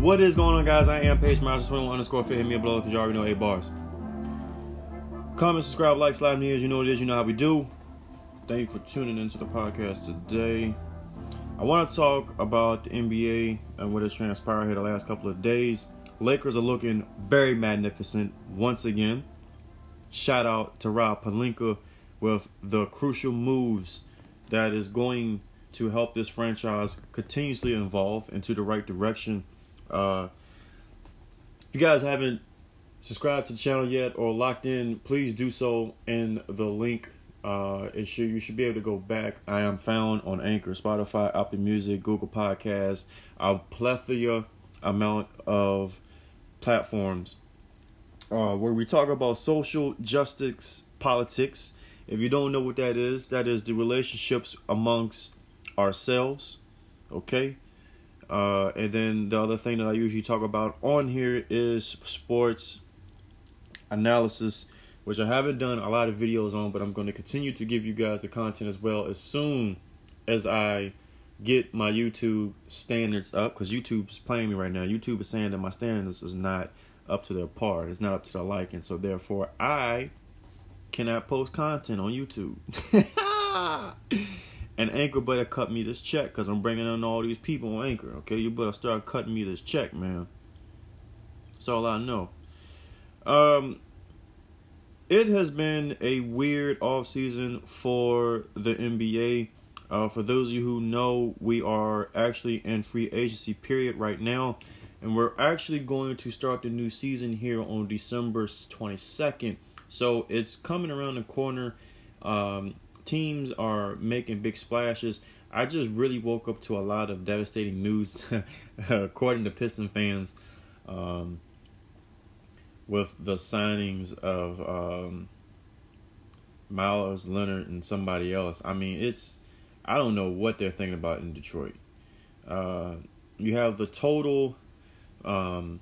What is going on, guys? I am Page Miles 21 underscore fit. Hit me a blow because you already know eight bars. Comment, subscribe, like, slide me as you know what it is. You know how we do. Thank you for tuning into the podcast today. I want to talk about the NBA and what has transpired here the last couple of days. Lakers are looking very magnificent once again. Shout out to Rob Pelinka with the crucial moves that is going to help this franchise continuously evolve into the right direction. Uh, if you guys haven't subscribed to the channel yet or locked in, please do so in the link. Uh, it should you should be able to go back. I am found on Anchor, Spotify, Apple Music, Google Podcasts, a plethora amount of platforms uh, where we talk about social justice politics. If you don't know what that is, that is the relationships amongst ourselves. Okay. Uh, and then the other thing that I usually talk about on here is sports analysis, which I haven't done a lot of videos on, but I'm going to continue to give you guys the content as well as soon as I get my YouTube standards up because YouTube is playing me right now. YouTube is saying that my standards is not up to their par, it's not up to their liking, so therefore I cannot post content on YouTube. and Anchor better cut me this check because I'm bringing in all these people on Anchor. Okay, you better start cutting me this check, man. That's all I know. Um, it has been a weird off season for the NBA. Uh, for those of you who know, we are actually in free agency period right now, and we're actually going to start the new season here on December 22nd. So it's coming around the corner. Um, teams are making big splashes. I just really woke up to a lot of devastating news, according to Piston fans, um, with the signings of um, Meyers Leonard and somebody else. I mean, it's I don't know what they're thinking about in Detroit. Uh, you have the total um,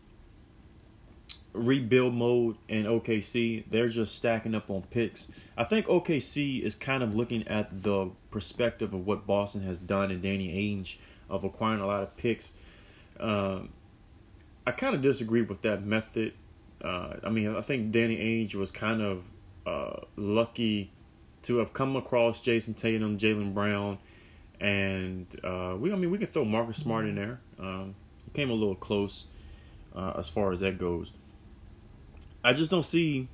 rebuild mode in OKC. They're just stacking up on picks. I think OKC is kind of looking at the perspective of what Boston has done in Danny Ainge of acquiring a lot of picks. Um, I kind of disagree with that method. Uh, I mean, I think Danny Ainge was kind of uh, lucky to have come across Jayson Tatum, Jaylen Brown, and uh, we. I mean, we can throw Marcus Smart in there. Um, came a little close uh, as far as that goes. I just don't see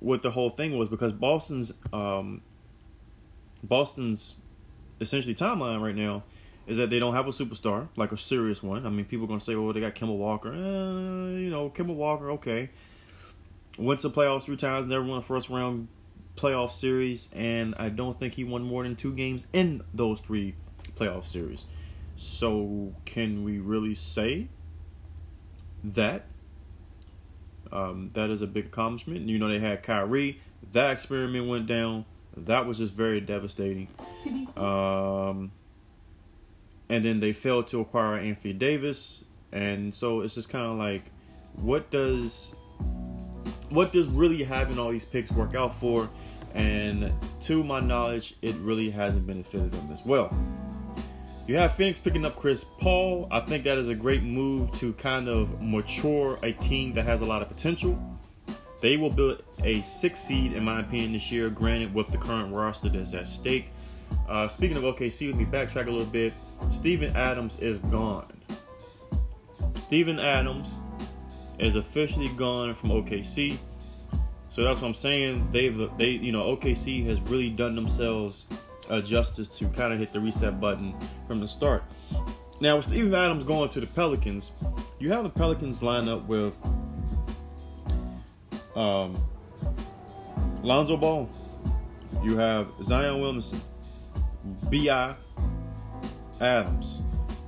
what the whole thing was because Boston's um, Boston's essentially timeline right now is that they don't have a superstar like a serious one. I mean, people are gonna say, "Oh, they got Kemba Walker." Eh, you know, Kemba Walker, okay. Went to playoffs three times, never won a first round playoff series, and I don't think he won more than two games in those three playoff series. So, can we really say that um, that is a big accomplishment. You know, they had Kyrie. That experiment went down. That was just very devastating. Um, and then they failed to acquire Anthony Davis, and so it's just kind of like, what does what does really having all these picks work out for? And to my knowledge, it really hasn't benefited them as well. You have Phoenix picking up Chris Paul. I think that is a great move to kind of mature a team that has a lot of potential. They will build a six seed, in my opinion, this year, granted, with the current roster that's at stake. Uh, speaking of OKC, let me backtrack a little bit. Steven Adams is gone. Steven Adams is officially gone from OKC. So that's what I'm saying. They've they you know OKC has really done themselves uh, justice to kind of hit the reset button from the start. Now, with Steven Adams going to the Pelicans, you have the Pelicans line up with um, Lonzo Ball. You have Zion Williamson, B.I. Adams.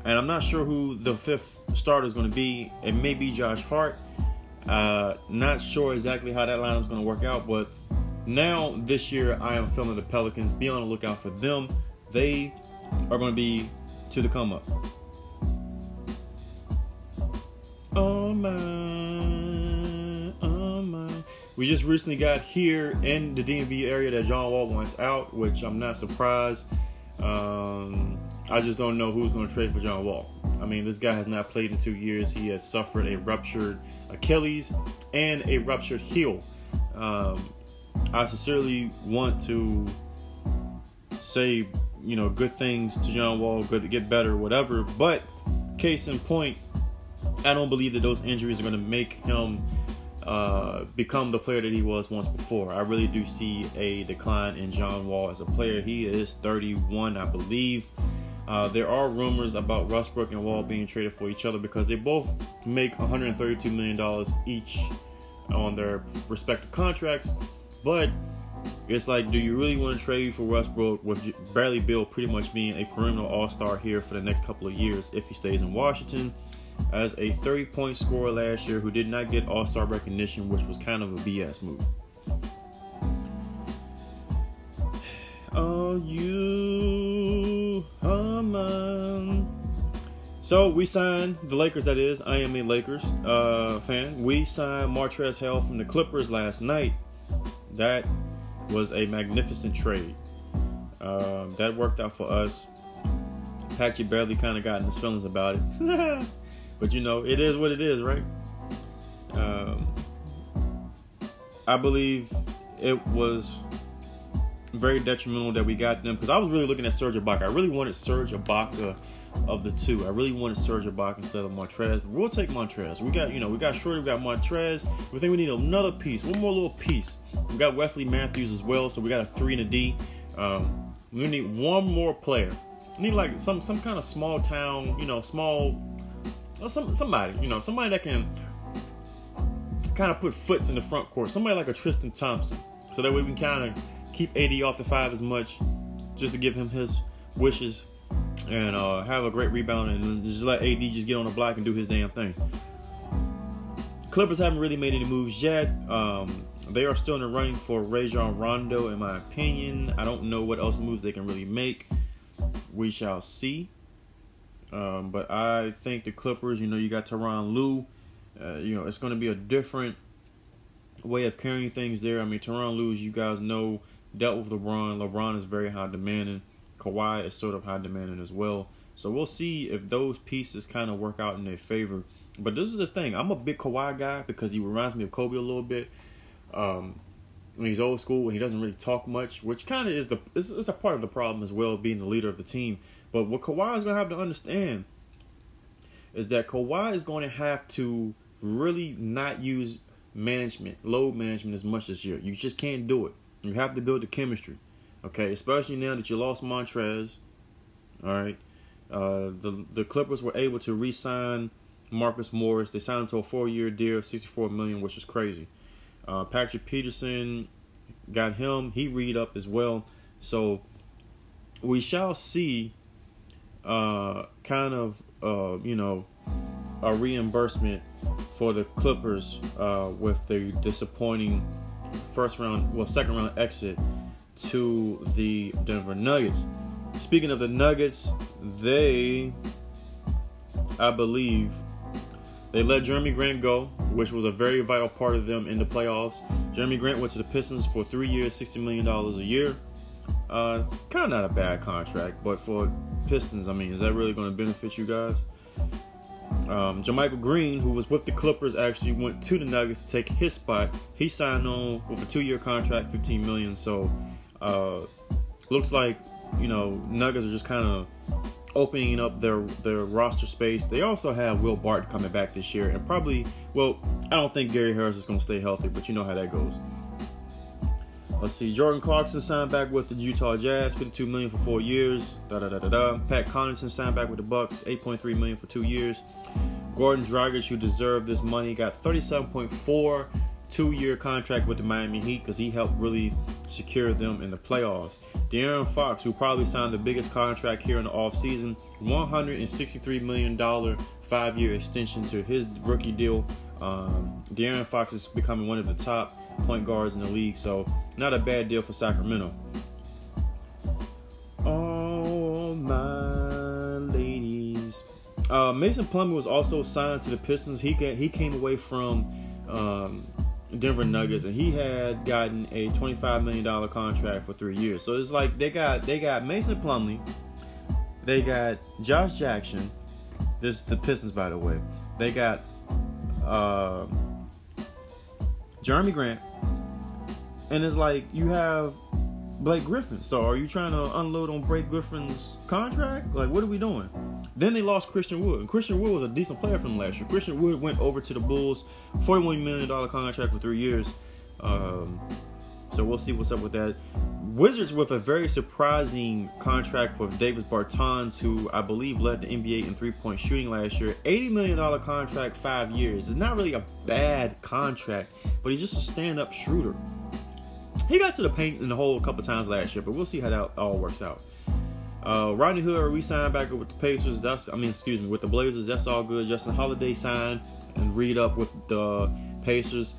And I'm not sure who the fifth starter is going to be. It may be Josh Hart. Uh, not sure exactly how that lineup is going to work out, but now, this year, I am filming the Pelicans. Be on the lookout for them. They are going to be to the come up. Oh my, oh my. We just recently got here in the DMV area that John Wall wants out, which I'm not surprised. Um, I just don't know who's going to trade for John Wall. I mean, this guy has not played in two years. He has suffered a ruptured Achilles and a ruptured heel. Um, I sincerely want to say, you know, good things to John Wall, good to get better, whatever. But case in point, I don't believe that those injuries are going to make him uh, become the player that he was once before. I really do see a decline in John Wall as a player. He is 31, I believe. Uh, there are rumors about Westbrook and Wall being traded for each other because they both make 132 million dollars each on their respective contracts. But it's like, do you really want to trade for Westbrook with Bradley Beal pretty much being a perennial All Star here for the next couple of years if he stays in Washington? As a 30 point scorer last year who did not get All Star recognition, which was kind of a BS move. Oh, you are mine. So we signed the Lakers. That is, I am a Lakers uh, fan. We signed Montrezl Harrell from the Clippers last night. That was a magnificent trade. Uh, that worked out for us. Patrick Beverley kind of got in his feelings about it, but you know, it is what it is, right? Um, I believe it was very detrimental that we got them because I was really looking at Serge Ibaka. I really wanted Serge Ibaka of the two. I really wanted Serge Ibaka instead of Montrez. But we'll take Montrez. We got you know we got Shorty, we got Montrez. We think we need another piece, one more little piece. We got Wesley Matthews as well, so we got a three and a D. Um, we need one more player. We need like some some kind of small town, you know, small some somebody, you know, somebody that can kind of put foots in the front court. Somebody like a Tristan Thompson, so that way we can kind of keep AD off the five as much, just to give him his wishes and uh, have a great rebound and just let AD just get on the block and do his damn thing. Clippers haven't really made any moves yet. Um, they are still in the running for Rajon Rondo, in my opinion. I don't know what else moves they can really make. We shall see. Um, but I think the Clippers, you know, you got Tyronn Lue. Uh, you know, it's going to be a different way of carrying things there. I mean, Tyronn Lue, you guys know, dealt with LeBron. LeBron is very high demanding. Kawhi is sort of high demanding as well. So we'll see if those pieces kind of work out in their favor. But this is the thing. I'm a big Kawhi guy because he reminds me of Kobe a little bit. Um, when he's old school and he doesn't really talk much, which kind of is the it's, it's, a part of the problem as well, being the leader of the team. But what Kawhi is gonna have to understand is that Kawhi is going to have to really not use management, load management as much this year. You just can't do it. You have to build the chemistry, okay? Especially now that you lost Montrez. All right, uh, the the Clippers were able to re-sign Marcus Morris. They signed him to a four-year deal, sixty-four million, which is crazy. Uh, Patrick Patterson got him. He read up as well. So we shall see, uh, kind of, uh, you know, a reimbursement for the Clippers uh, with the disappointing first round, well, second round exit to the Denver Nuggets. Speaking of the Nuggets, they, I believe, they let Jerami Grant go, which was a very vital part of them in the playoffs. Jerami Grant went to the Pistons for three years, $60 million a year. Uh, kind of not a bad contract, but for Pistons, I mean, is that really going to benefit you guys? Um, JaMychal Green, who was with the Clippers, actually went to the Nuggets to take his spot. He signed on with a two-year contract, 15 million. So, uh, looks like you know Nuggets are just kind of opening up their their roster space. They also have Will Barton coming back this year, and probably well, I don't think Gary Harris is going to stay healthy, but you know how that goes. Let's see. Jordan Clarkson signed back with the Utah Jazz, 52 million for four years. Da da da da da. Pat Connaughton signed back with the Bucks, 8.3 million for two years. Goran Dragic, who deserved this money, got 37.4 two-year contract with the Miami Heat because he helped really secure them in the playoffs. De'Aaron Fox, who probably signed the biggest contract here in the offseason, $163 million five-year extension to his rookie deal. Um, De'Aaron Fox is becoming one of the top point guards in the league, so not a bad deal for Sacramento. Oh my ladies. Uh, Mason Plumlee was also signed to the Pistons. He he came away from um, Denver Nuggets and he had gotten a $25 million contract for three years. So it's like they got they got Mason Plumlee, they got Josh Jackson, This is the Pistons, by the way. They got uh, Jerami Grant, and it's like you have Blake Griffin. So are you trying to unload on Blake Griffin's contract? Like, what are we doing? Then they lost Christian Wood. And Christian Wood was a decent player from last year. Christian Wood went over to the Bulls, $41 million contract for three years. Um, so we'll see what's up with that. Wizards with a very surprising contract for Davis Bertans, who I believe led the NBA in three point shooting last year. $80 million contract, five years. It's not really a bad contract, but he's just a stand up shooter. He got to the paint in the hole a couple times last year, but we'll see how that all works out. Uh, Rodney Hood re-signed back with the Pacers. That's I mean, excuse me, with the Blazers. That's all good. Justin Holiday signed and read up with the Pacers.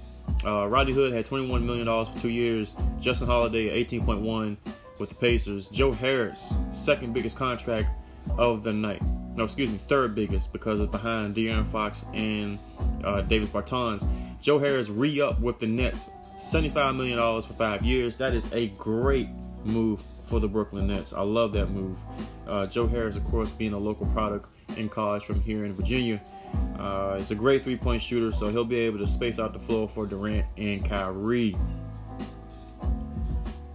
Uh, Rodney Hood had 21 million dollars for two years. Justin Holiday 18.1 with the Pacers. Joe Harris, second biggest contract of the night. No, excuse me, third biggest because it's behind De'Aaron Fox and uh, Davis Bertans. Joe Harris re-up with the Nets, 75 million dollars for five years. That is a great move for the Brooklyn Nets. I love that move. Uh, Joe Harris, of course, being a local product in college from here in Virginia. Uh, he's a great three point shooter, so he'll be able to space out the floor for Durant and Kyrie.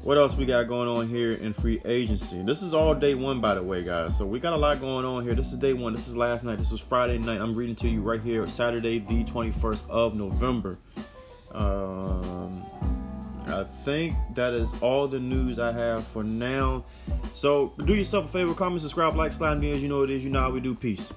What else we got going on here in free agency? This is all day one, by the way, guys. So we got a lot going on here. This is day one. This is last night. This was Friday night. I'm reading to you right here, Saturday, the 21st of November. Um, I think that is all the news I have for now. So do yourself a favor, comment, subscribe, like, slide me as you know it is. You know how we do. Peace.